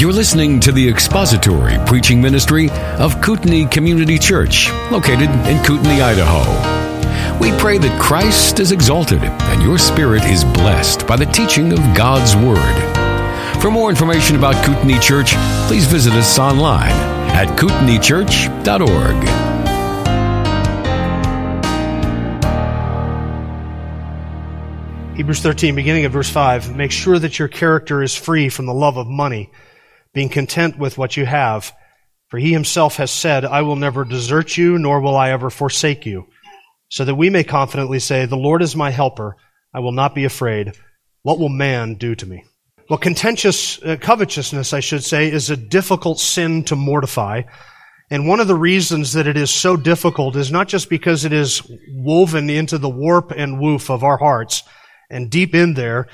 You're listening to the expository preaching ministry of Kootenai Community Church, located in Kootenai, Idaho. We pray that Christ is exalted and your spirit is blessed by the teaching of God's Word. For more information about Kootenai Church, please visit us online at kootenaichurch.org. Hebrews 13, beginning of verse 5. Make sure that your character is free from the love of money, being content with what you have. For he himself has said, I will never desert you, nor will I ever forsake you. So that we may confidently say, The Lord is my helper. I will not be afraid. What will man do to me? Well, contentious, uh, covetousness, I should say, is a difficult sin to mortify. And one of the reasons that it is so difficult is not just because it is woven into the warp and woof of our hearts, and deep in there,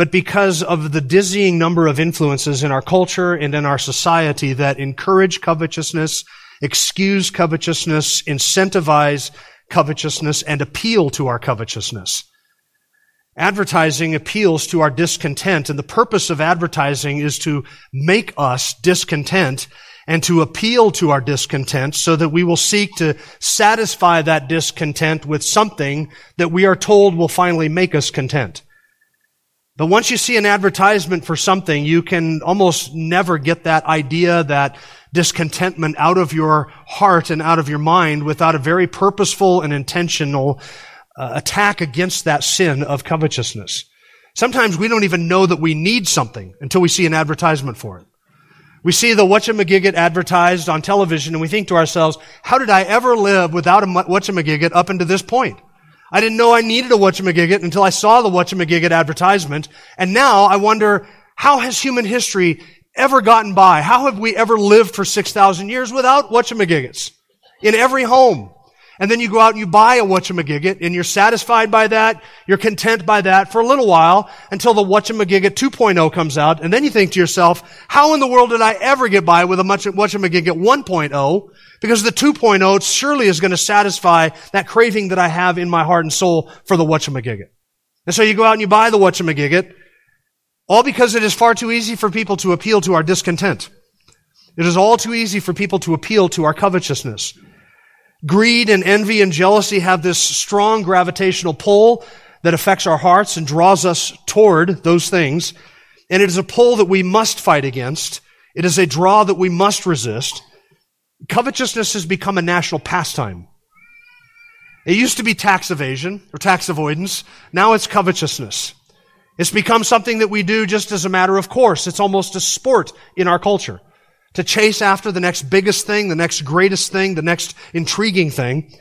but because of the dizzying number of influences in our culture and in our society that encourage covetousness, excuse covetousness, incentivize covetousness, and appeal to our covetousness. Advertising appeals to our discontent, and the purpose of advertising is to make us discontent and to appeal to our discontent so that we will seek to satisfy that discontent with something that we are told will finally make us content. But once you see an advertisement for something, you can almost never get that idea, that discontentment out of your heart and out of your mind without a very purposeful and intentional uh, attack against that sin of covetousness. Sometimes we don't even know that we need something until we see an advertisement for it. We see the whatchamagigget advertised on television and we think to ourselves, how did I ever live without a whatchamagigget up until this point? I didn't know I needed a whatchamagigget until I saw the whatchamagigget advertisement. And now I wonder, how has human history ever gotten by? How have we ever lived for 6,000 years without whatchamagiggets? In every home. And then you go out and you buy a whatchamagigget and you're satisfied by that. You're content by that for a little while until the whatchamagigget 2.0 comes out. And then you think to yourself, how in the world did I ever get by with a whatchamagigget 1.0? Because the 2.0 surely is going to satisfy that craving that I have in my heart and soul for the whatchamagigget. And so you go out and you buy the whatchamagigget, all because it is far too easy for people to appeal to our discontent. It is all too easy for people to appeal to our covetousness. Greed and envy and jealousy have this strong gravitational pull that affects our hearts and draws us toward those things. And it is a pull that we must fight against. It is a draw that we must resist. Covetousness has become a national pastime. It used to be tax evasion or tax avoidance. Now it's covetousness. It's become something that we do just as a matter of course. It's almost a sport in our culture to chase after the next biggest thing, the next greatest thing, the next intriguing thing.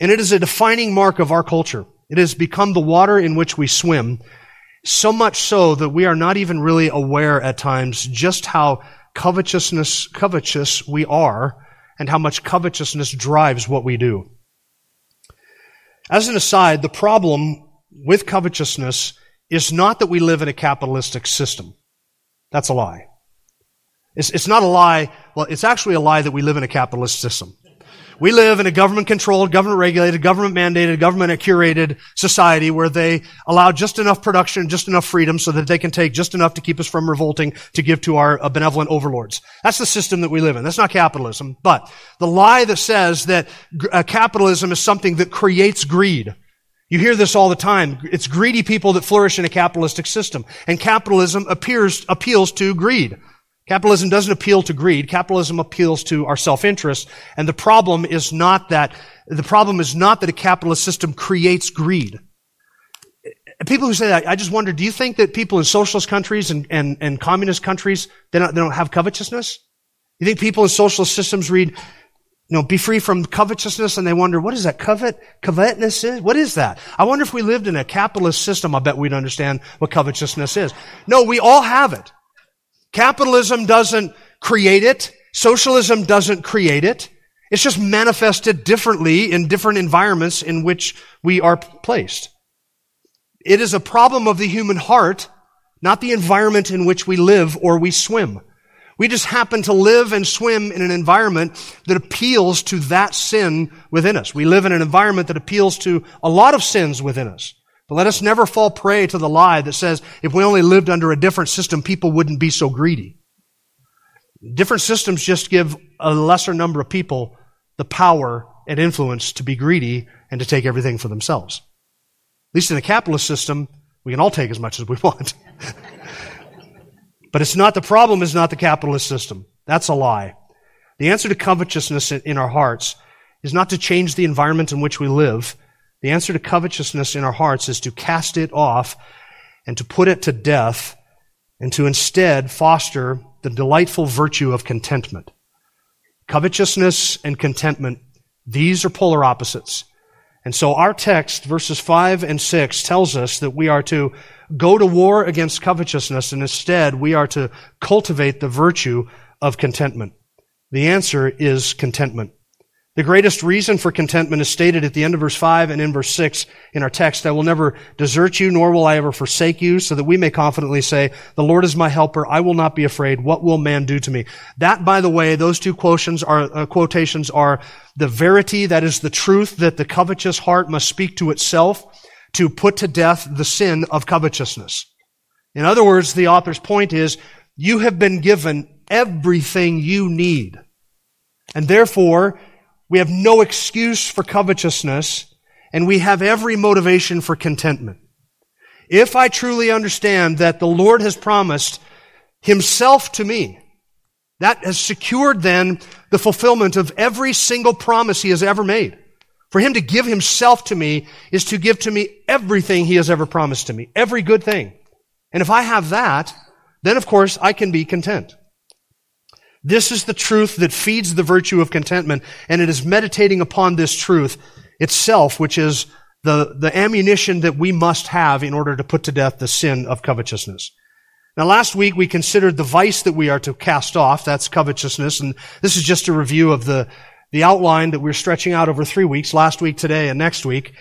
And it is a defining mark of our culture. It has become the water in which we swim, so much so that we are not even really aware at times just how covetousness, covetous we are and how much covetousness drives what we do. As an aside, the problem with covetousness is not that we live in a capitalistic system. That's a lie. It's, it's not a lie. Well, it's actually a lie that we live in a capitalist system. We live in a government controlled, government regulated, government mandated, government curated society where they allow just enough production, just enough freedom so that they can take just enough to keep us from revolting to give to our uh, benevolent overlords. That's the system that we live in. That's not capitalism. But the lie that says that uh, capitalism is something that creates greed. You hear this all the time. It's greedy people that flourish in a capitalistic system. And capitalism appears, appeals to greed. Capitalism doesn't appeal to greed. Capitalism appeals to our self-interest. And the problem is not that, the problem is not that a capitalist system creates greed. People who say that, I just wonder, do you think that people in socialist countries and, and, and communist countries, they don't, they don't have covetousness? You think people in socialist systems read, you know, be free from covetousness and they wonder, what is that covet, covetousness is? What is that? I wonder if we lived in a capitalist system, I bet we'd understand what covetousness is. No, we all have it. Capitalism doesn't create it. Socialism doesn't create it. It's just manifested differently in different environments in which we are placed. It is a problem of the human heart, not the environment in which we live or we swim. We just happen to live and swim in an environment that appeals to that sin within us. We live in an environment that appeals to a lot of sins within us. But let us never fall prey to the lie that says if we only lived under a different system, people wouldn't be so greedy. Different systems just give a lesser number of people the power and influence to be greedy and to take everything for themselves. At least in the capitalist system, we can all take as much as we want. but it's not the problem is not the capitalist system. That's a lie. The answer to covetousness in our hearts is not to change the environment in which we live. The answer to covetousness in our hearts is to cast it off and to put it to death and to instead foster the delightful virtue of contentment. Covetousness and contentment, these are polar opposites. And so our text, verses 5 and 6, tells us that we are to go to war against covetousness and instead we are to cultivate the virtue of contentment. The answer is contentment. The greatest reason for contentment is stated at the end of verse 5 and in verse 6 in our text. I will never desert you, nor will I ever forsake you, so that we may confidently say, the Lord is my helper. I will not be afraid. What will man do to me? That, by the way, those two quotations are, uh, quotations are the verity, that is the truth that the covetous heart must speak to itself to put to death the sin of covetousness. In other words, the author's point is, you have been given everything you need. And therefore, we have no excuse for covetousness, and we have every motivation for contentment. If I truly understand that the Lord has promised Himself to me, that has secured then the fulfillment of every single promise He has ever made. For Him to give Himself to me is to give to me everything He has ever promised to me, every good thing. And if I have that, then of course I can be content. This is the truth that feeds the virtue of contentment, and it is meditating upon this truth itself, which is the, the ammunition that we must have in order to put to death the sin of covetousness. Now last week we considered the vice that we are to cast off, that's covetousness, and this is just a review of the, the outline that we're stretching out over three weeks, last week, today, and next week.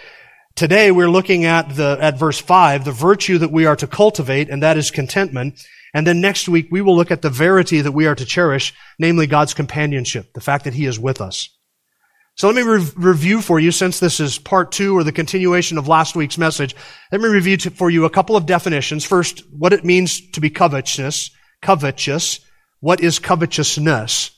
Today we're looking at the, at verse 5, the virtue that we are to cultivate, and that is contentment. And then next week, we will look at the verity that we are to cherish, namely God's companionship, the fact that He is with us. So let me re- review for you, since this is part two or the continuation of last week's message, let me review to, for you a couple of definitions. First, what it means to be covetous, covetous. What is covetousness?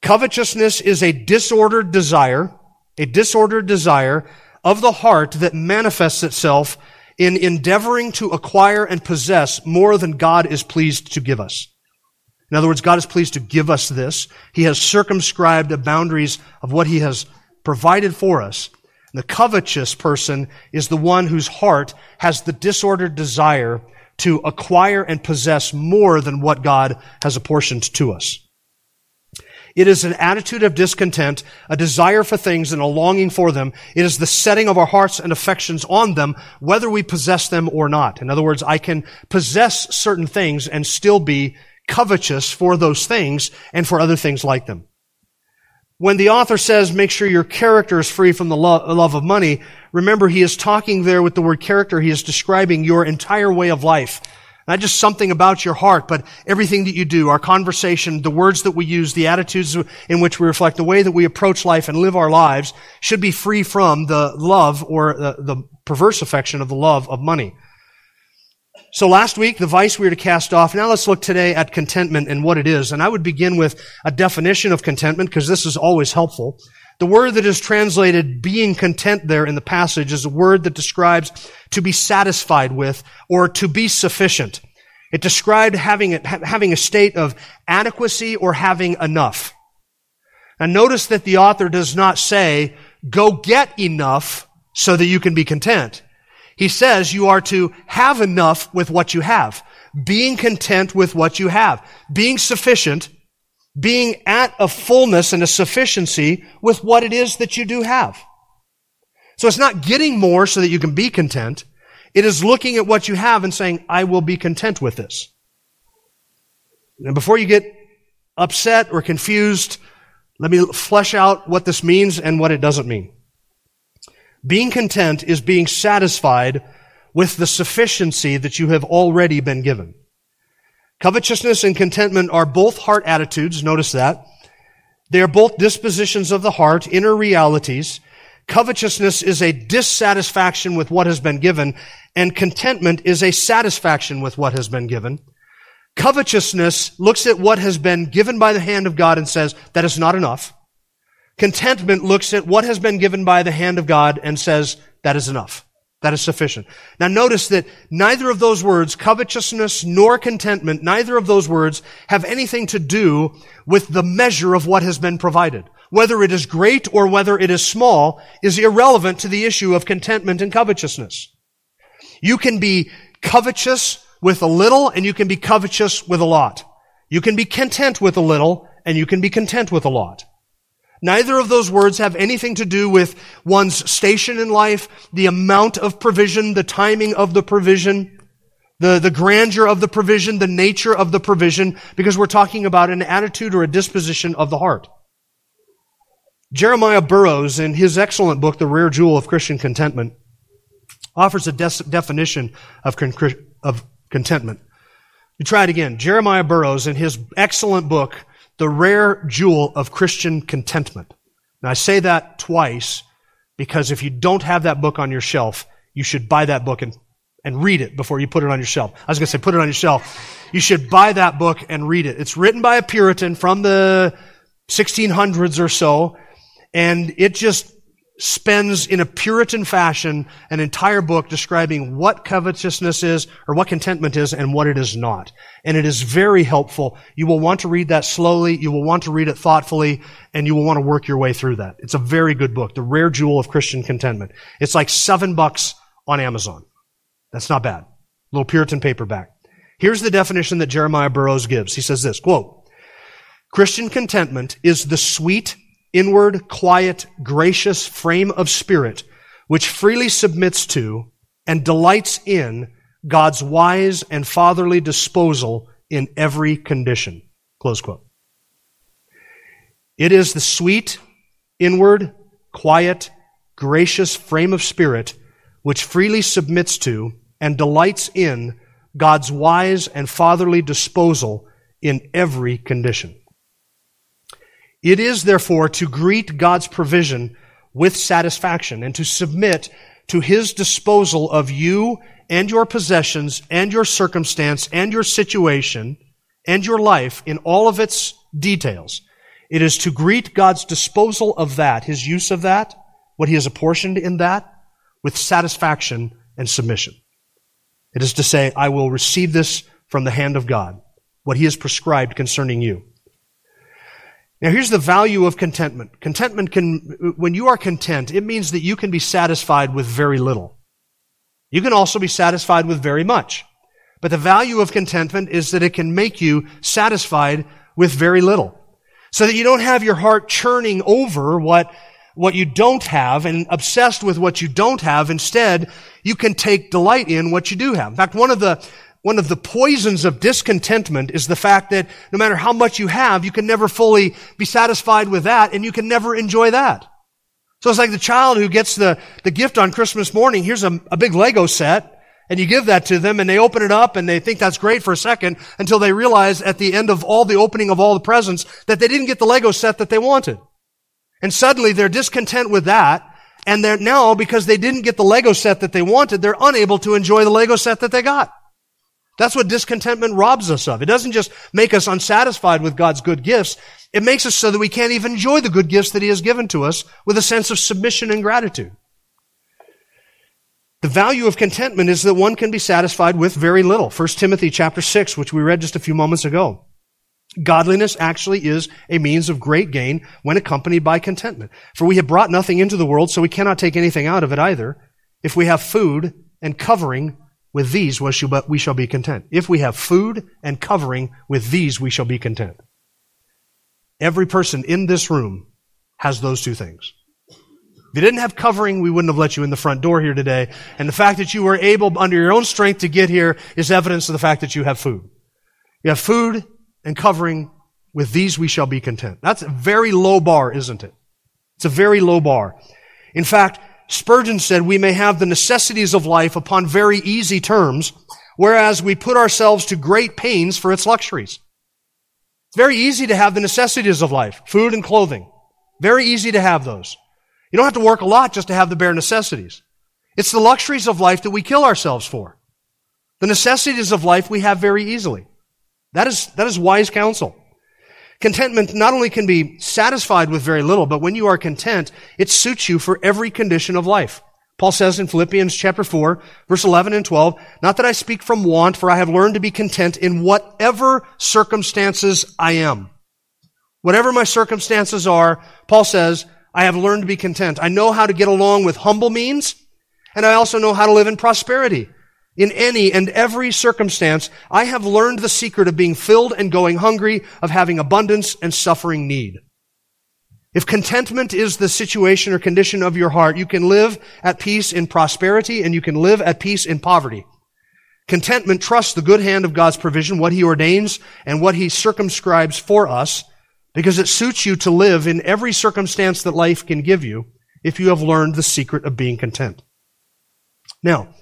Covetousness is a disordered desire, a disordered desire of the heart that manifests itself in endeavoring to acquire and possess more than God is pleased to give us. In other words, God is pleased to give us this. He has circumscribed the boundaries of what He has provided for us. The covetous person is the one whose heart has the disordered desire to acquire and possess more than what God has apportioned to us. It is an attitude of discontent, a desire for things and a longing for them. It is the setting of our hearts and affections on them, whether we possess them or not. In other words, I can possess certain things and still be covetous for those things and for other things like them. When the author says, make sure your character is free from the love of money, remember he is talking there with the word character. He is describing your entire way of life not just something about your heart, but everything that you do, our conversation, the words that we use, the attitudes in which we reflect, the way that we approach life and live our lives should be free from the love or the, the perverse affection of the love of money. So last week, the vice we were to cast off. Now let's look today at contentment and what it is. And I would begin with a definition of contentment because this is always helpful. The word that is translated being content there in the passage is a word that describes to be satisfied with or to be sufficient. It described having a, having a state of adequacy or having enough. Now notice that the author does not say, go get enough so that you can be content. He says you are to have enough with what you have. Being content with what you have. Being sufficient being at a fullness and a sufficiency with what it is that you do have. So it's not getting more so that you can be content. It is looking at what you have and saying, I will be content with this. And before you get upset or confused, let me flesh out what this means and what it doesn't mean. Being content is being satisfied with the sufficiency that you have already been given. Covetousness and contentment are both heart attitudes. Notice that. They are both dispositions of the heart, inner realities. Covetousness is a dissatisfaction with what has been given, and contentment is a satisfaction with what has been given. Covetousness looks at what has been given by the hand of God and says, that is not enough. Contentment looks at what has been given by the hand of God and says, that is enough. That is sufficient. Now notice that neither of those words, covetousness nor contentment, neither of those words have anything to do with the measure of what has been provided. Whether it is great or whether it is small is irrelevant to the issue of contentment and covetousness. You can be covetous with a little and you can be covetous with a lot. You can be content with a little and you can be content with a lot. Neither of those words have anything to do with one's station in life, the amount of provision, the timing of the provision, the, the grandeur of the provision, the nature of the provision, because we're talking about an attitude or a disposition of the heart. Jeremiah Burroughs, in his excellent book, The Rare Jewel of Christian Contentment, offers a de- definition of, con- of contentment. You try it again. Jeremiah Burroughs, in his excellent book, The Rare Jewel of Christian Contentment. Now, I say that twice because if you don't have that book on your shelf, you should buy that book and, and read it before you put it on your shelf. I was going to say, put it on your shelf. You should buy that book and read it. It's written by a Puritan from the 1600s or so, and it just spends in a Puritan fashion an entire book describing what covetousness is or what contentment is and what it is not. And it is very helpful. You will want to read that slowly. You will want to read it thoughtfully and you will want to work your way through that. It's a very good book. The rare jewel of Christian contentment. It's like seven bucks on Amazon. That's not bad. Little Puritan paperback. Here's the definition that Jeremiah Burroughs gives. He says this, quote, Christian contentment is the sweet inward, quiet, gracious frame of spirit which freely submits to and delights in God's wise and fatherly disposal in every condition. Close quote. It is the sweet, inward, quiet, gracious frame of spirit which freely submits to and delights in God's wise and fatherly disposal in every condition. It is therefore to greet God's provision with satisfaction and to submit to His disposal of you and your possessions and your circumstance and your situation and your life in all of its details. It is to greet God's disposal of that, His use of that, what He has apportioned in that, with satisfaction and submission. It is to say, I will receive this from the hand of God, what He has prescribed concerning you. Now here's the value of contentment. Contentment can, when you are content, it means that you can be satisfied with very little. You can also be satisfied with very much. But the value of contentment is that it can make you satisfied with very little. So that you don't have your heart churning over what, what you don't have and obsessed with what you don't have. Instead, you can take delight in what you do have. In fact, one of the, one of the poisons of discontentment is the fact that no matter how much you have, you can never fully be satisfied with that and you can never enjoy that. So it's like the child who gets the, the gift on Christmas morning. Here's a, a big Lego set and you give that to them and they open it up and they think that's great for a second until they realize at the end of all the opening of all the presents that they didn't get the Lego set that they wanted. And suddenly they're discontent with that and they're now, because they didn't get the Lego set that they wanted, they're unable to enjoy the Lego set that they got. That's what discontentment robs us of. It doesn't just make us unsatisfied with God's good gifts. It makes us so that we can't even enjoy the good gifts that He has given to us with a sense of submission and gratitude. The value of contentment is that one can be satisfied with very little. 1 Timothy chapter 6, which we read just a few moments ago. Godliness actually is a means of great gain when accompanied by contentment. For we have brought nothing into the world, so we cannot take anything out of it either. If we have food and covering, with these we shall be content. If we have food and covering, with these we shall be content. Every person in this room has those two things. If you didn't have covering, we wouldn't have let you in the front door here today. And the fact that you were able, under your own strength, to get here is evidence of the fact that you have food. You have food and covering. With these we shall be content. That's a very low bar, isn't it? It's a very low bar. In fact, Spurgeon said we may have the necessities of life upon very easy terms, whereas we put ourselves to great pains for its luxuries. It's very easy to have the necessities of life, food and clothing. Very easy to have those. You don't have to work a lot just to have the bare necessities. It's the luxuries of life that we kill ourselves for. The necessities of life we have very easily. That is, that is wise counsel. Contentment not only can be satisfied with very little, but when you are content, it suits you for every condition of life. Paul says in Philippians chapter 4, verse 11 and 12, not that I speak from want, for I have learned to be content in whatever circumstances I am. Whatever my circumstances are, Paul says, I have learned to be content. I know how to get along with humble means, and I also know how to live in prosperity. In any and every circumstance, I have learned the secret of being filled and going hungry, of having abundance and suffering need. If contentment is the situation or condition of your heart, you can live at peace in prosperity and you can live at peace in poverty. Contentment trusts the good hand of God's provision, what He ordains and what He circumscribes for us, because it suits you to live in every circumstance that life can give you if you have learned the secret of being content. Now,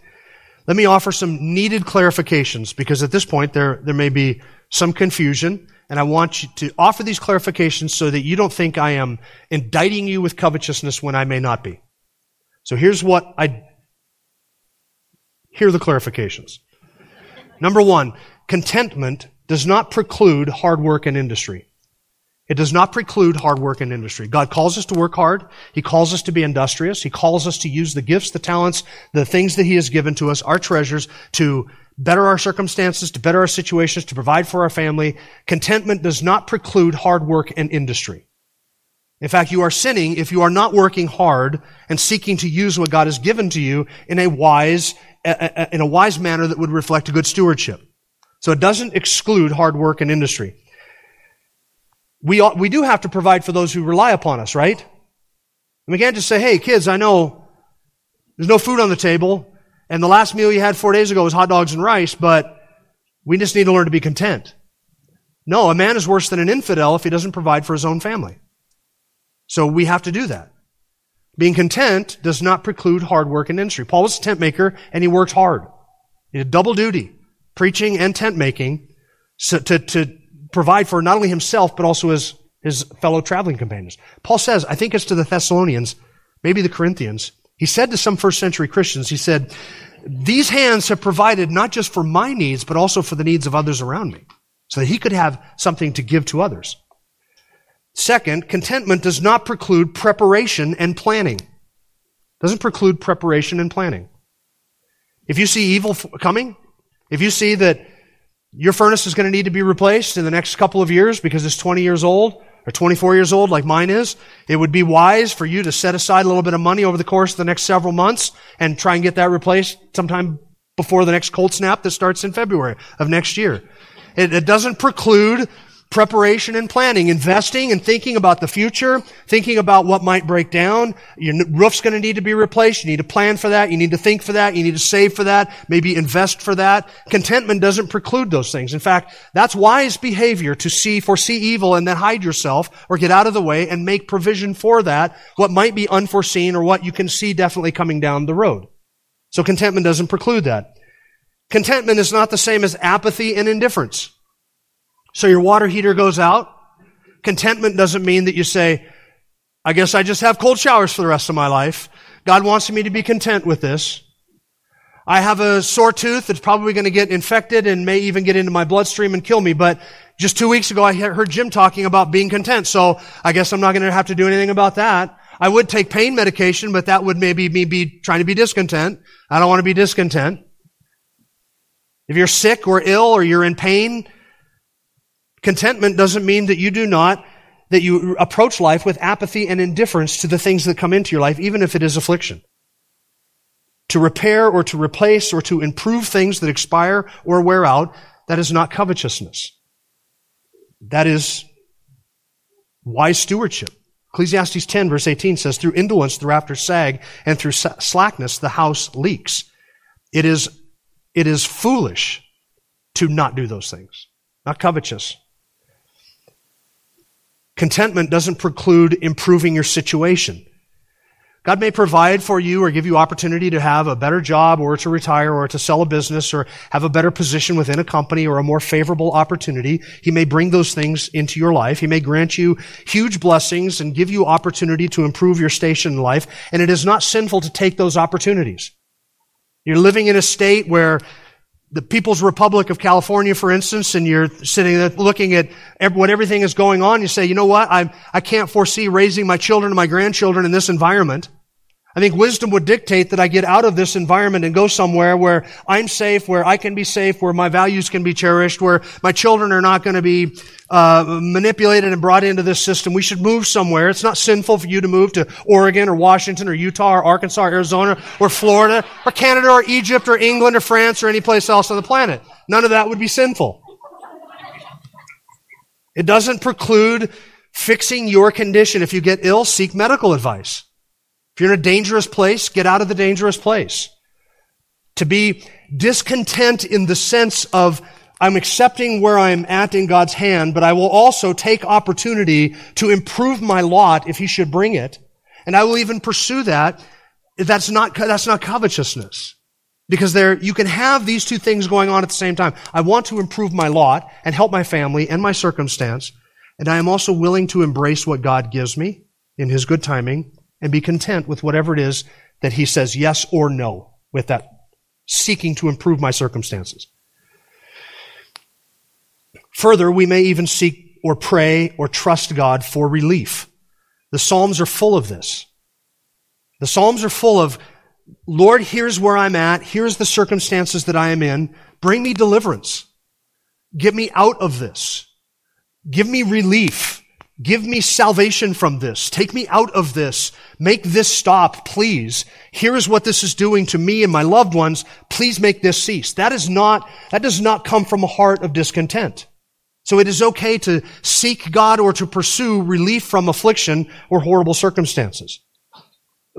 let me offer some needed clarifications because at this point there, there may be some confusion and I want you to offer these clarifications so that you don't think I am indicting you with covetousness when I may not be. So here's what I, here are the clarifications. Number one, contentment does not preclude hard work and industry. It does not preclude hard work in industry. God calls us to work hard. He calls us to be industrious. He calls us to use the gifts, the talents, the things that He has given to us, our treasures, to better our circumstances, to better our situations, to provide for our family. Contentment does not preclude hard work and industry. In fact, you are sinning if you are not working hard and seeking to use what God has given to you in a wise, in a wise manner that would reflect a good stewardship. So it doesn't exclude hard work and industry we, ought, we do have to provide for those who rely upon us, right? And we can't just say, hey, kids, I know there's no food on the table, and the last meal you had four days ago was hot dogs and rice, but we just need to learn to be content. No, a man is worse than an infidel if he doesn't provide for his own family. So we have to do that. Being content does not preclude hard work and industry. Paul was a tent maker, and he worked hard. He did double duty, preaching and tent making, so to, to provide for not only himself, but also his, his fellow traveling companions. Paul says, I think it's to the Thessalonians, maybe the Corinthians, he said to some first century Christians, he said, these hands have provided not just for my needs, but also for the needs of others around me, so that he could have something to give to others. Second, contentment does not preclude preparation and planning. Doesn't preclude preparation and planning. If you see evil coming, if you see that your furnace is going to need to be replaced in the next couple of years because it's 20 years old or 24 years old like mine is. It would be wise for you to set aside a little bit of money over the course of the next several months and try and get that replaced sometime before the next cold snap that starts in February of next year. It, it doesn't preclude preparation and planning, investing and thinking about the future, thinking about what might break down. Your roof's going to need to be replaced. You need to plan for that. You need to think for that. You need to save for that. Maybe invest for that. Contentment doesn't preclude those things. In fact, that's wise behavior to see, foresee evil and then hide yourself or get out of the way and make provision for that, what might be unforeseen or what you can see definitely coming down the road. So contentment doesn't preclude that. Contentment is not the same as apathy and indifference. So your water heater goes out. Contentment doesn't mean that you say, I guess I just have cold showers for the rest of my life. God wants me to be content with this. I have a sore tooth that's probably going to get infected and may even get into my bloodstream and kill me, but just two weeks ago I heard Jim talking about being content, so I guess I'm not going to have to do anything about that. I would take pain medication, but that would maybe me be trying to be discontent. I don't want to be discontent. If you're sick or ill or you're in pain, Contentment doesn't mean that you do not, that you approach life with apathy and indifference to the things that come into your life, even if it is affliction. To repair or to replace or to improve things that expire or wear out, that is not covetousness. That is wise stewardship. Ecclesiastes 10 verse 18 says, through indolence the rafters sag, and through slackness the house leaks. It is, it is foolish to not do those things. Not covetous. Contentment doesn't preclude improving your situation. God may provide for you or give you opportunity to have a better job or to retire or to sell a business or have a better position within a company or a more favorable opportunity. He may bring those things into your life. He may grant you huge blessings and give you opportunity to improve your station in life. And it is not sinful to take those opportunities. You're living in a state where the People's Republic of California, for instance, and you're sitting there looking at what everything is going on, you say, you know what? I, I can't foresee raising my children and my grandchildren in this environment. I think wisdom would dictate that I get out of this environment and go somewhere where I'm safe, where I can be safe, where my values can be cherished, where my children are not going to be uh, manipulated and brought into this system. We should move somewhere. It's not sinful for you to move to Oregon or Washington or Utah or Arkansas or Arizona or Florida or Canada or Egypt or England or France or any place else on the planet. None of that would be sinful. It doesn't preclude fixing your condition. If you get ill, seek medical advice. If you're in a dangerous place, get out of the dangerous place. To be discontent in the sense of I'm accepting where I'm at in God's hand, but I will also take opportunity to improve my lot if He should bring it. And I will even pursue that. That's not, that's not covetousness. Because there, you can have these two things going on at the same time. I want to improve my lot and help my family and my circumstance. And I am also willing to embrace what God gives me in His good timing and be content with whatever it is that he says yes or no with that, seeking to improve my circumstances. Further, we may even seek or pray or trust God for relief. The Psalms are full of this. The Psalms are full of, Lord, here's where I'm at. Here's the circumstances that I am in. Bring me deliverance. Get me out of this. Give me relief. Give me salvation from this. Take me out of this. Make this stop, please. Here is what this is doing to me and my loved ones. Please make this cease. That is not, that does not come from a heart of discontent. So it is okay to seek God or to pursue relief from affliction or horrible circumstances.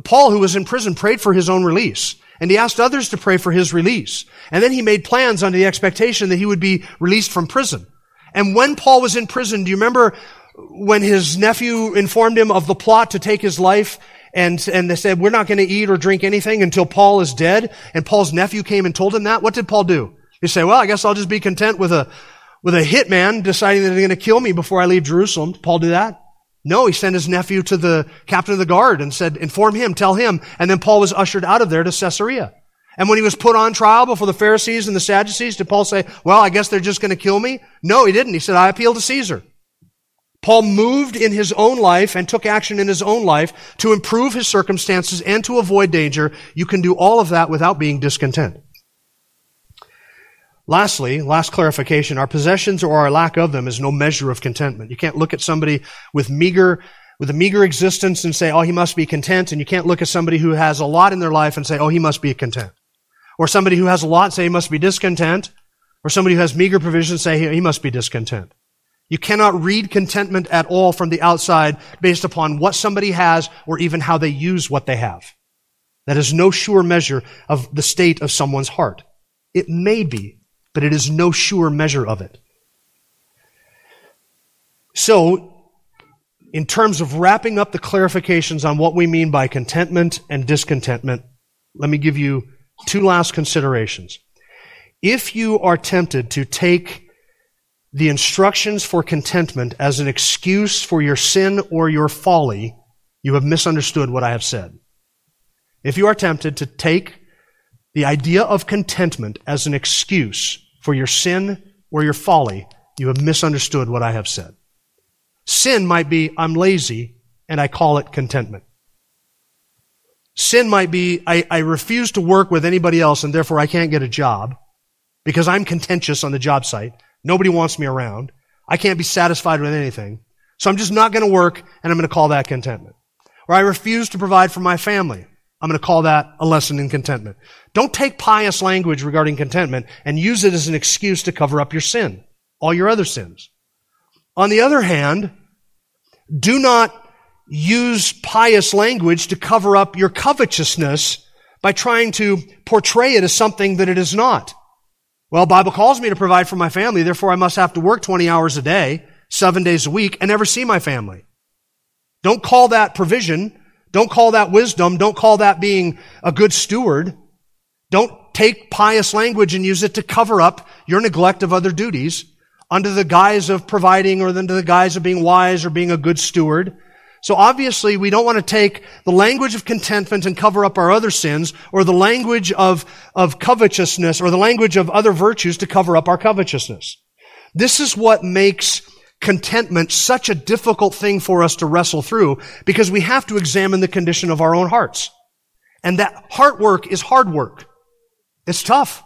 Paul, who was in prison, prayed for his own release. And he asked others to pray for his release. And then he made plans under the expectation that he would be released from prison. And when Paul was in prison, do you remember when his nephew informed him of the plot to take his life and, and they said, we're not going to eat or drink anything until Paul is dead. And Paul's nephew came and told him that. What did Paul do? He said, well, I guess I'll just be content with a, with a hitman deciding that they're going to kill me before I leave Jerusalem. Did Paul do that? No, he sent his nephew to the captain of the guard and said, inform him, tell him. And then Paul was ushered out of there to Caesarea. And when he was put on trial before the Pharisees and the Sadducees, did Paul say, well, I guess they're just going to kill me? No, he didn't. He said, I appeal to Caesar. Paul moved in his own life and took action in his own life to improve his circumstances and to avoid danger. You can do all of that without being discontent. Lastly, last clarification, our possessions or our lack of them is no measure of contentment. You can't look at somebody with meager, with a meager existence and say, oh, he must be content. And you can't look at somebody who has a lot in their life and say, oh, he must be content. Or somebody who has a lot say he must be discontent. Or somebody who has meager provisions say he must be discontent. You cannot read contentment at all from the outside based upon what somebody has or even how they use what they have. That is no sure measure of the state of someone's heart. It may be, but it is no sure measure of it. So, in terms of wrapping up the clarifications on what we mean by contentment and discontentment, let me give you two last considerations. If you are tempted to take the instructions for contentment as an excuse for your sin or your folly, you have misunderstood what I have said. If you are tempted to take the idea of contentment as an excuse for your sin or your folly, you have misunderstood what I have said. Sin might be, I'm lazy and I call it contentment. Sin might be, I, I refuse to work with anybody else and therefore I can't get a job because I'm contentious on the job site. Nobody wants me around. I can't be satisfied with anything. So I'm just not going to work and I'm going to call that contentment. Or I refuse to provide for my family. I'm going to call that a lesson in contentment. Don't take pious language regarding contentment and use it as an excuse to cover up your sin, all your other sins. On the other hand, do not use pious language to cover up your covetousness by trying to portray it as something that it is not. Well, Bible calls me to provide for my family, therefore I must have to work 20 hours a day, seven days a week, and never see my family. Don't call that provision. Don't call that wisdom. Don't call that being a good steward. Don't take pious language and use it to cover up your neglect of other duties under the guise of providing or under the guise of being wise or being a good steward. So obviously we don't want to take the language of contentment and cover up our other sins, or the language of, of covetousness, or the language of other virtues to cover up our covetousness. This is what makes contentment such a difficult thing for us to wrestle through, because we have to examine the condition of our own hearts. And that heart work is hard work. It's tough.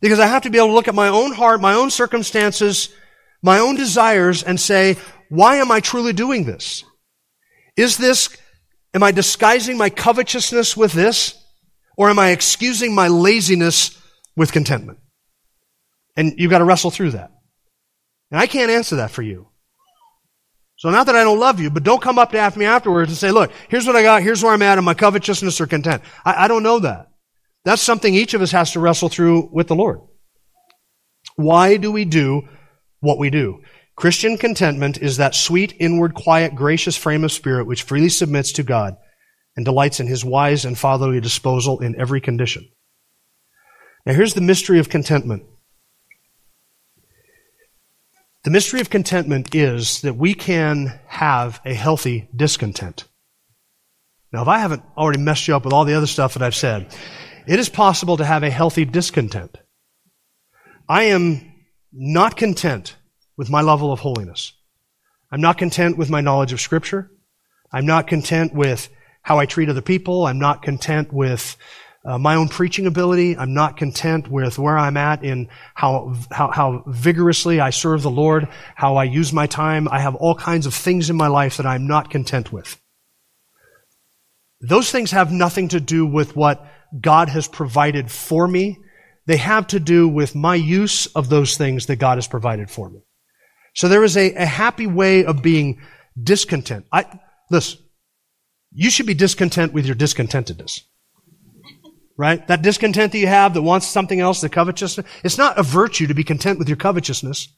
Because I have to be able to look at my own heart, my own circumstances, my own desires, and say, why am I truly doing this? Is this, am I disguising my covetousness with this? Or am I excusing my laziness with contentment? And you've got to wrestle through that. And I can't answer that for you. So not that I don't love you, but don't come up to ask me afterwards and say, look, here's what I got, here's where I'm at, and my covetousness or content. I, I don't know that. That's something each of us has to wrestle through with the Lord. Why do we do what we do? Christian contentment is that sweet, inward, quiet, gracious frame of spirit which freely submits to God and delights in his wise and fatherly disposal in every condition. Now here's the mystery of contentment. The mystery of contentment is that we can have a healthy discontent. Now, if I haven't already messed you up with all the other stuff that I've said, it is possible to have a healthy discontent. I am not content with my level of holiness. I'm not content with my knowledge of Scripture. I'm not content with how I treat other people. I'm not content with uh, my own preaching ability. I'm not content with where I'm at in how, how, how vigorously I serve the Lord, how I use my time. I have all kinds of things in my life that I'm not content with. Those things have nothing to do with what God has provided for me. They have to do with my use of those things that God has provided for me. So there is a, a happy way of being discontent. I, listen, you should be discontent with your discontentedness. Right? That discontent that you have that wants something else, the covetousness, it's not a virtue to be content with your covetousness.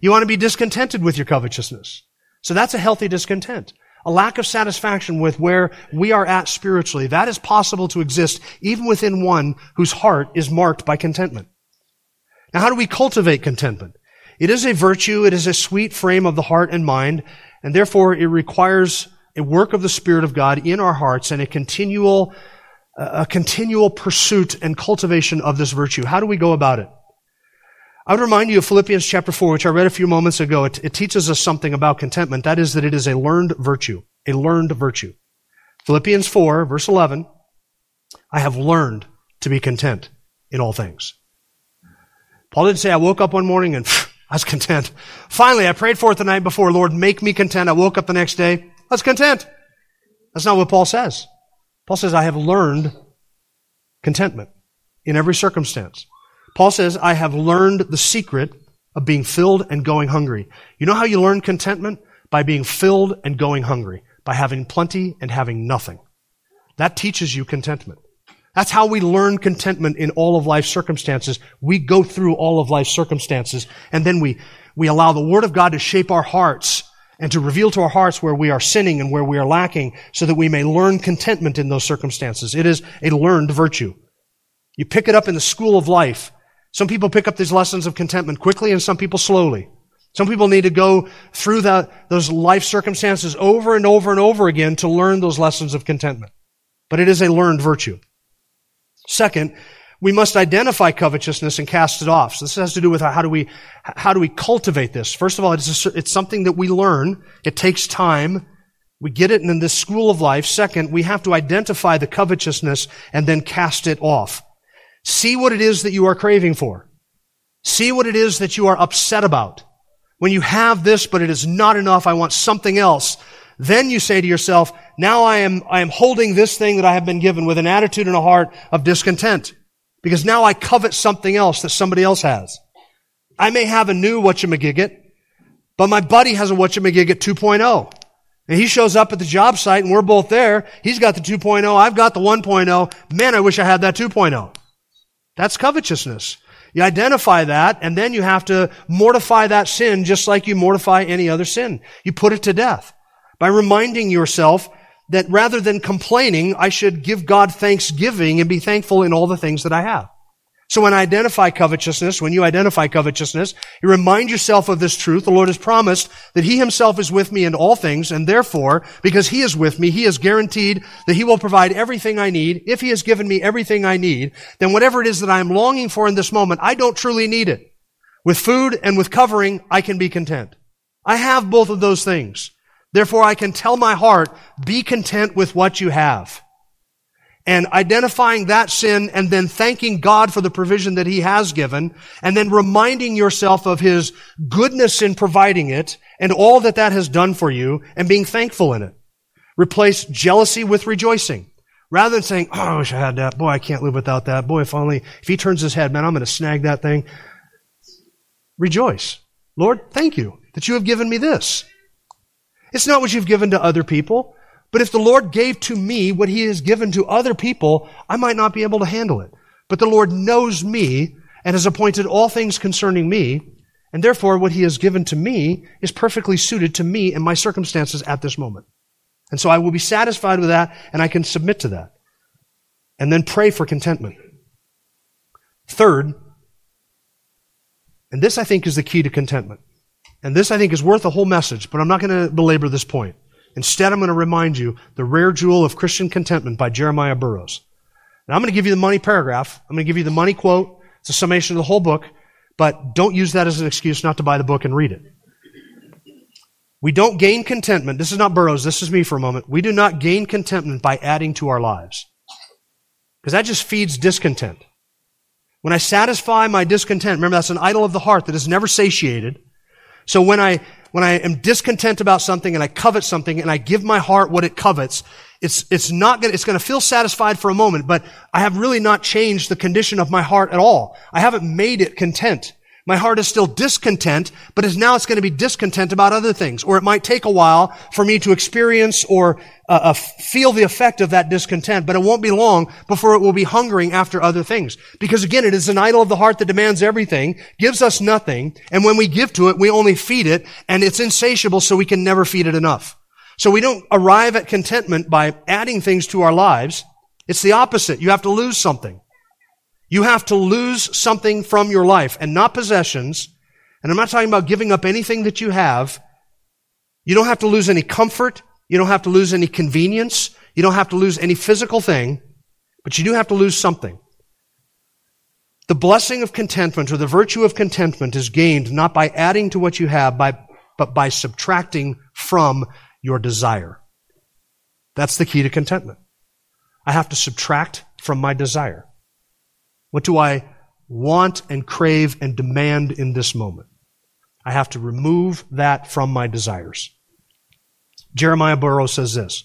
You want to be discontented with your covetousness. So that's a healthy discontent. A lack of satisfaction with where we are at spiritually. That is possible to exist even within one whose heart is marked by contentment. Now, how do we cultivate contentment? It is a virtue, it is a sweet frame of the heart and mind, and therefore it requires a work of the Spirit of God in our hearts and a continual, a continual pursuit and cultivation of this virtue. How do we go about it? I would remind you of Philippians chapter 4, which I read a few moments ago. It, it teaches us something about contentment. That is that it is a learned virtue. A learned virtue. Philippians 4, verse 11. I have learned to be content in all things. Paul didn't say, I woke up one morning and I was content. Finally, I prayed for it the night before. Lord, make me content. I woke up the next day. I was content. That's not what Paul says. Paul says, I have learned contentment in every circumstance. Paul says, I have learned the secret of being filled and going hungry. You know how you learn contentment? By being filled and going hungry. By having plenty and having nothing. That teaches you contentment. That's how we learn contentment in all of life's circumstances. We go through all of life's circumstances and then we, we allow the Word of God to shape our hearts and to reveal to our hearts where we are sinning and where we are lacking so that we may learn contentment in those circumstances. It is a learned virtue. You pick it up in the school of life. Some people pick up these lessons of contentment quickly and some people slowly. Some people need to go through those life circumstances over and over and over again to learn those lessons of contentment. But it is a learned virtue. Second, we must identify covetousness and cast it off. So this has to do with how do we, how do we cultivate this? First of all, it's, a, it's something that we learn. It takes time. We get it in this school of life. Second, we have to identify the covetousness and then cast it off. See what it is that you are craving for. See what it is that you are upset about. When you have this, but it is not enough, I want something else. Then you say to yourself, now I am, I am holding this thing that I have been given with an attitude and a heart of discontent. Because now I covet something else that somebody else has. I may have a new whatchamagigget, but my buddy has a whatchamagigget 2.0. And he shows up at the job site and we're both there. He's got the 2.0. I've got the 1.0. Man, I wish I had that 2.0. That's covetousness. You identify that and then you have to mortify that sin just like you mortify any other sin. You put it to death by reminding yourself that rather than complaining, I should give God thanksgiving and be thankful in all the things that I have. So when I identify covetousness, when you identify covetousness, you remind yourself of this truth. The Lord has promised that He Himself is with me in all things, and therefore, because He is with me, He is guaranteed that He will provide everything I need. If He has given me everything I need, then whatever it is that I am longing for in this moment, I don't truly need it. With food and with covering, I can be content. I have both of those things. Therefore, I can tell my heart, be content with what you have and identifying that sin and then thanking God for the provision that He has given and then reminding yourself of His goodness in providing it and all that that has done for you and being thankful in it. Replace jealousy with rejoicing. Rather than saying, oh, I wish I had that. Boy, I can't live without that. Boy, if only, if he turns his head, man, I'm going to snag that thing. Rejoice. Lord, thank you that you have given me this. It's not what you've given to other people. But if the Lord gave to me what he has given to other people, I might not be able to handle it. But the Lord knows me and has appointed all things concerning me, and therefore what he has given to me is perfectly suited to me and my circumstances at this moment. And so I will be satisfied with that and I can submit to that. And then pray for contentment. Third, and this I think is the key to contentment. And this I think is worth a whole message, but I'm not going to belabor this point. Instead, I'm going to remind you the rare jewel of Christian contentment by Jeremiah Burroughs. And I'm going to give you the money paragraph. I'm going to give you the money quote. It's a summation of the whole book, but don't use that as an excuse not to buy the book and read it. We don't gain contentment. This is not Burroughs. This is me for a moment. We do not gain contentment by adding to our lives. Because that just feeds discontent. When I satisfy my discontent, remember that's an idol of the heart that is never satiated. So when I when I am discontent about something and I covet something and I give my heart what it covets, it's, it's not gonna, it's gonna feel satisfied for a moment, but I have really not changed the condition of my heart at all. I haven't made it content. My heart is still discontent, but is now it's going to be discontent about other things. Or it might take a while for me to experience or uh, uh, feel the effect of that discontent, but it won't be long before it will be hungering after other things. Because again, it is an idol of the heart that demands everything, gives us nothing, and when we give to it, we only feed it, and it's insatiable, so we can never feed it enough. So we don't arrive at contentment by adding things to our lives. It's the opposite. You have to lose something. You have to lose something from your life and not possessions. And I'm not talking about giving up anything that you have. You don't have to lose any comfort. You don't have to lose any convenience. You don't have to lose any physical thing, but you do have to lose something. The blessing of contentment or the virtue of contentment is gained not by adding to what you have, by, but by subtracting from your desire. That's the key to contentment. I have to subtract from my desire. What do I want and crave and demand in this moment? I have to remove that from my desires. Jeremiah Burroughs says this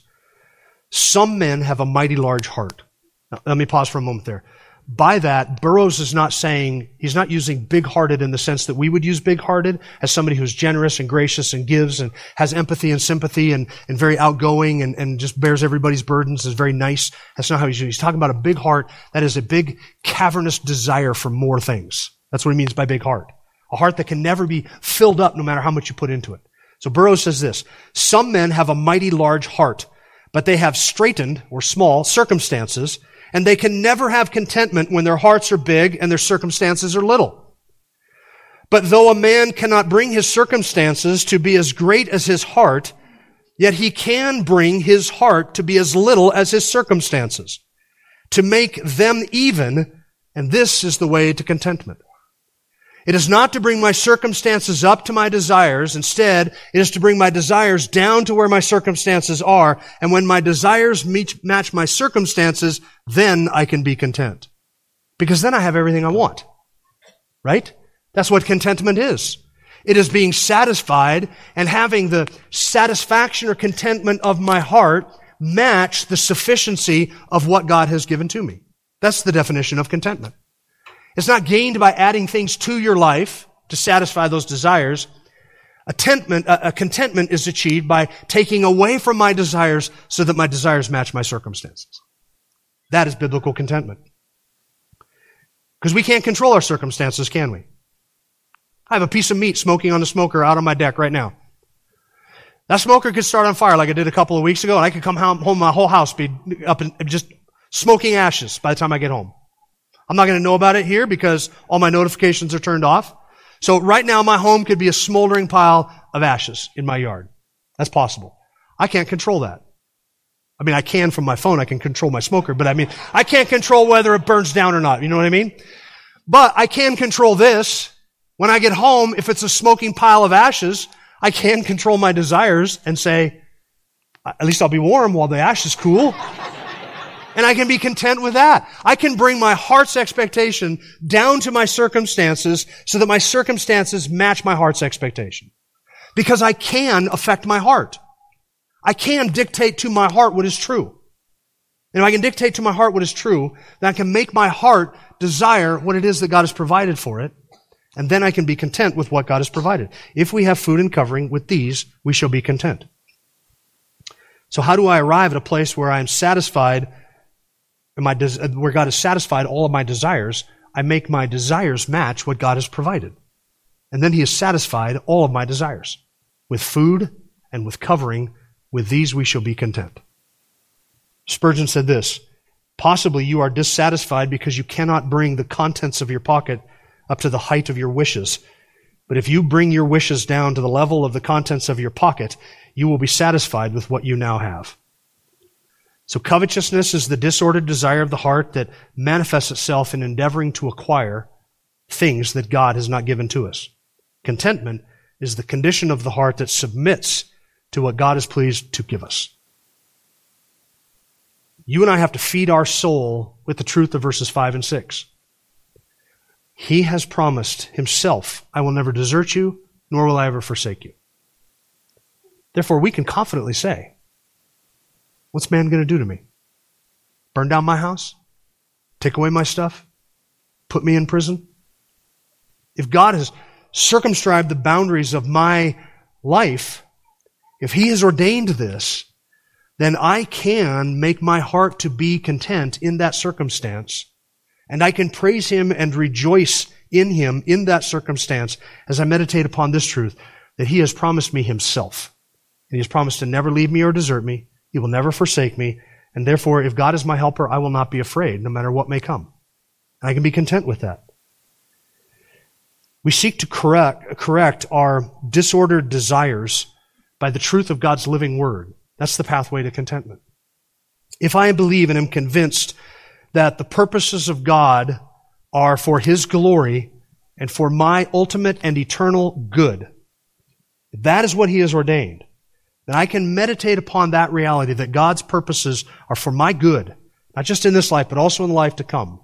Some men have a mighty large heart. Now, let me pause for a moment there by that, Burroughs is not saying, he's not using big-hearted in the sense that we would use big-hearted as somebody who's generous and gracious and gives and has empathy and sympathy and, and very outgoing and, and just bears everybody's burdens, is very nice. That's not how he's He's talking about a big heart that is a big cavernous desire for more things. That's what he means by big heart. A heart that can never be filled up no matter how much you put into it. So Burroughs says this, some men have a mighty large heart, but they have straitened or small circumstances and they can never have contentment when their hearts are big and their circumstances are little. But though a man cannot bring his circumstances to be as great as his heart, yet he can bring his heart to be as little as his circumstances, to make them even, and this is the way to contentment. It is not to bring my circumstances up to my desires. Instead, it is to bring my desires down to where my circumstances are. And when my desires meet, match my circumstances, then I can be content. Because then I have everything I want. Right? That's what contentment is. It is being satisfied and having the satisfaction or contentment of my heart match the sufficiency of what God has given to me. That's the definition of contentment. It's not gained by adding things to your life to satisfy those desires. A contentment, a uh, uh, contentment is achieved by taking away from my desires so that my desires match my circumstances. That is biblical contentment. Because we can't control our circumstances, can we? I have a piece of meat smoking on the smoker out on my deck right now. That smoker could start on fire like I did a couple of weeks ago, and I could come home, my whole house be up and just smoking ashes by the time I get home. I'm not going to know about it here because all my notifications are turned off. So right now my home could be a smoldering pile of ashes in my yard. That's possible. I can't control that. I mean, I can from my phone. I can control my smoker, but I mean, I can't control whether it burns down or not. You know what I mean? But I can control this. When I get home, if it's a smoking pile of ashes, I can control my desires and say, at least I'll be warm while the ashes cool. And I can be content with that. I can bring my heart's expectation down to my circumstances so that my circumstances match my heart's expectation. Because I can affect my heart. I can dictate to my heart what is true. And if I can dictate to my heart what is true, then I can make my heart desire what it is that God has provided for it. And then I can be content with what God has provided. If we have food and covering with these, we shall be content. So how do I arrive at a place where I am satisfied des- uh, where God has satisfied all of my desires, I make my desires match what God has provided. And then He has satisfied all of my desires. With food and with covering, with these we shall be content. Spurgeon said this Possibly you are dissatisfied because you cannot bring the contents of your pocket up to the height of your wishes. But if you bring your wishes down to the level of the contents of your pocket, you will be satisfied with what you now have. So covetousness is the disordered desire of the heart that manifests itself in endeavoring to acquire things that God has not given to us. Contentment is the condition of the heart that submits to what God is pleased to give us. You and I have to feed our soul with the truth of verses 5 and 6. He has promised himself, I will never desert you, nor will I ever forsake you. Therefore, we can confidently say, What's man going to do to me? Burn down my house? Take away my stuff? Put me in prison? If God has circumscribed the boundaries of my life, if He has ordained this, then I can make my heart to be content in that circumstance. And I can praise Him and rejoice in Him in that circumstance as I meditate upon this truth that He has promised me Himself. And He has promised to never leave me or desert me. He will never forsake me. And therefore, if God is my helper, I will not be afraid, no matter what may come. And I can be content with that. We seek to correct, correct our disordered desires by the truth of God's living word. That's the pathway to contentment. If I believe and am convinced that the purposes of God are for His glory and for my ultimate and eternal good, that is what He has ordained then I can meditate upon that reality that God's purposes are for my good, not just in this life, but also in the life to come.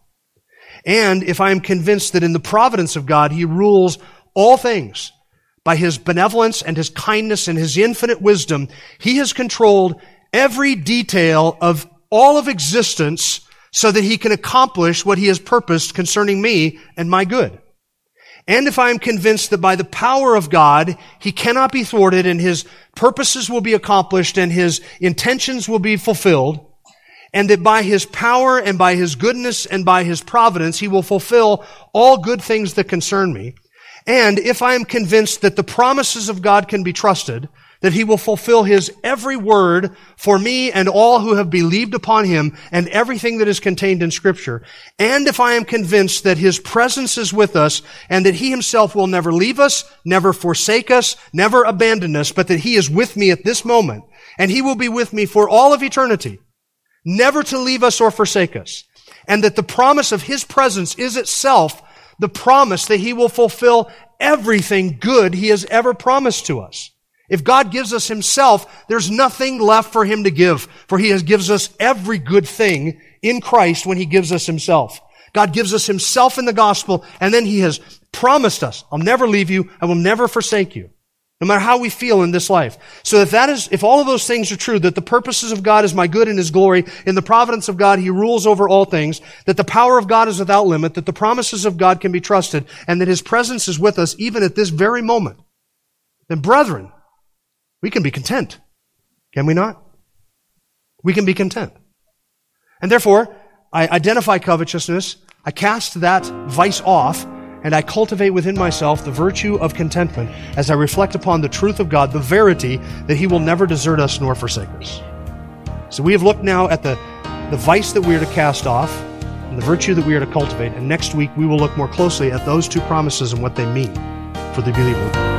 And if I am convinced that in the providence of God, He rules all things by His benevolence and His kindness and His infinite wisdom, He has controlled every detail of all of existence so that He can accomplish what He has purposed concerning me and my good. And if I am convinced that by the power of God, He cannot be thwarted and His purposes will be accomplished and His intentions will be fulfilled, and that by His power and by His goodness and by His providence, He will fulfill all good things that concern me. And if I am convinced that the promises of God can be trusted, that he will fulfill his every word for me and all who have believed upon him and everything that is contained in scripture. And if I am convinced that his presence is with us and that he himself will never leave us, never forsake us, never abandon us, but that he is with me at this moment and he will be with me for all of eternity, never to leave us or forsake us. And that the promise of his presence is itself the promise that he will fulfill everything good he has ever promised to us. If God gives us Himself, there's nothing left for Him to give, for He has gives us every good thing in Christ when He gives us Himself. God gives us Himself in the gospel, and then He has promised us, I'll never leave you, I will never forsake you. No matter how we feel in this life. So if that is, if all of those things are true, that the purposes of God is my good and His glory, in the providence of God He rules over all things, that the power of God is without limit, that the promises of God can be trusted, and that His presence is with us even at this very moment, then brethren, we can be content. Can we not? We can be content. And therefore, I identify covetousness, I cast that vice off, and I cultivate within myself the virtue of contentment as I reflect upon the truth of God, the verity that He will never desert us nor forsake us. So we have looked now at the, the vice that we are to cast off, and the virtue that we are to cultivate. And next week, we will look more closely at those two promises and what they mean for the believer.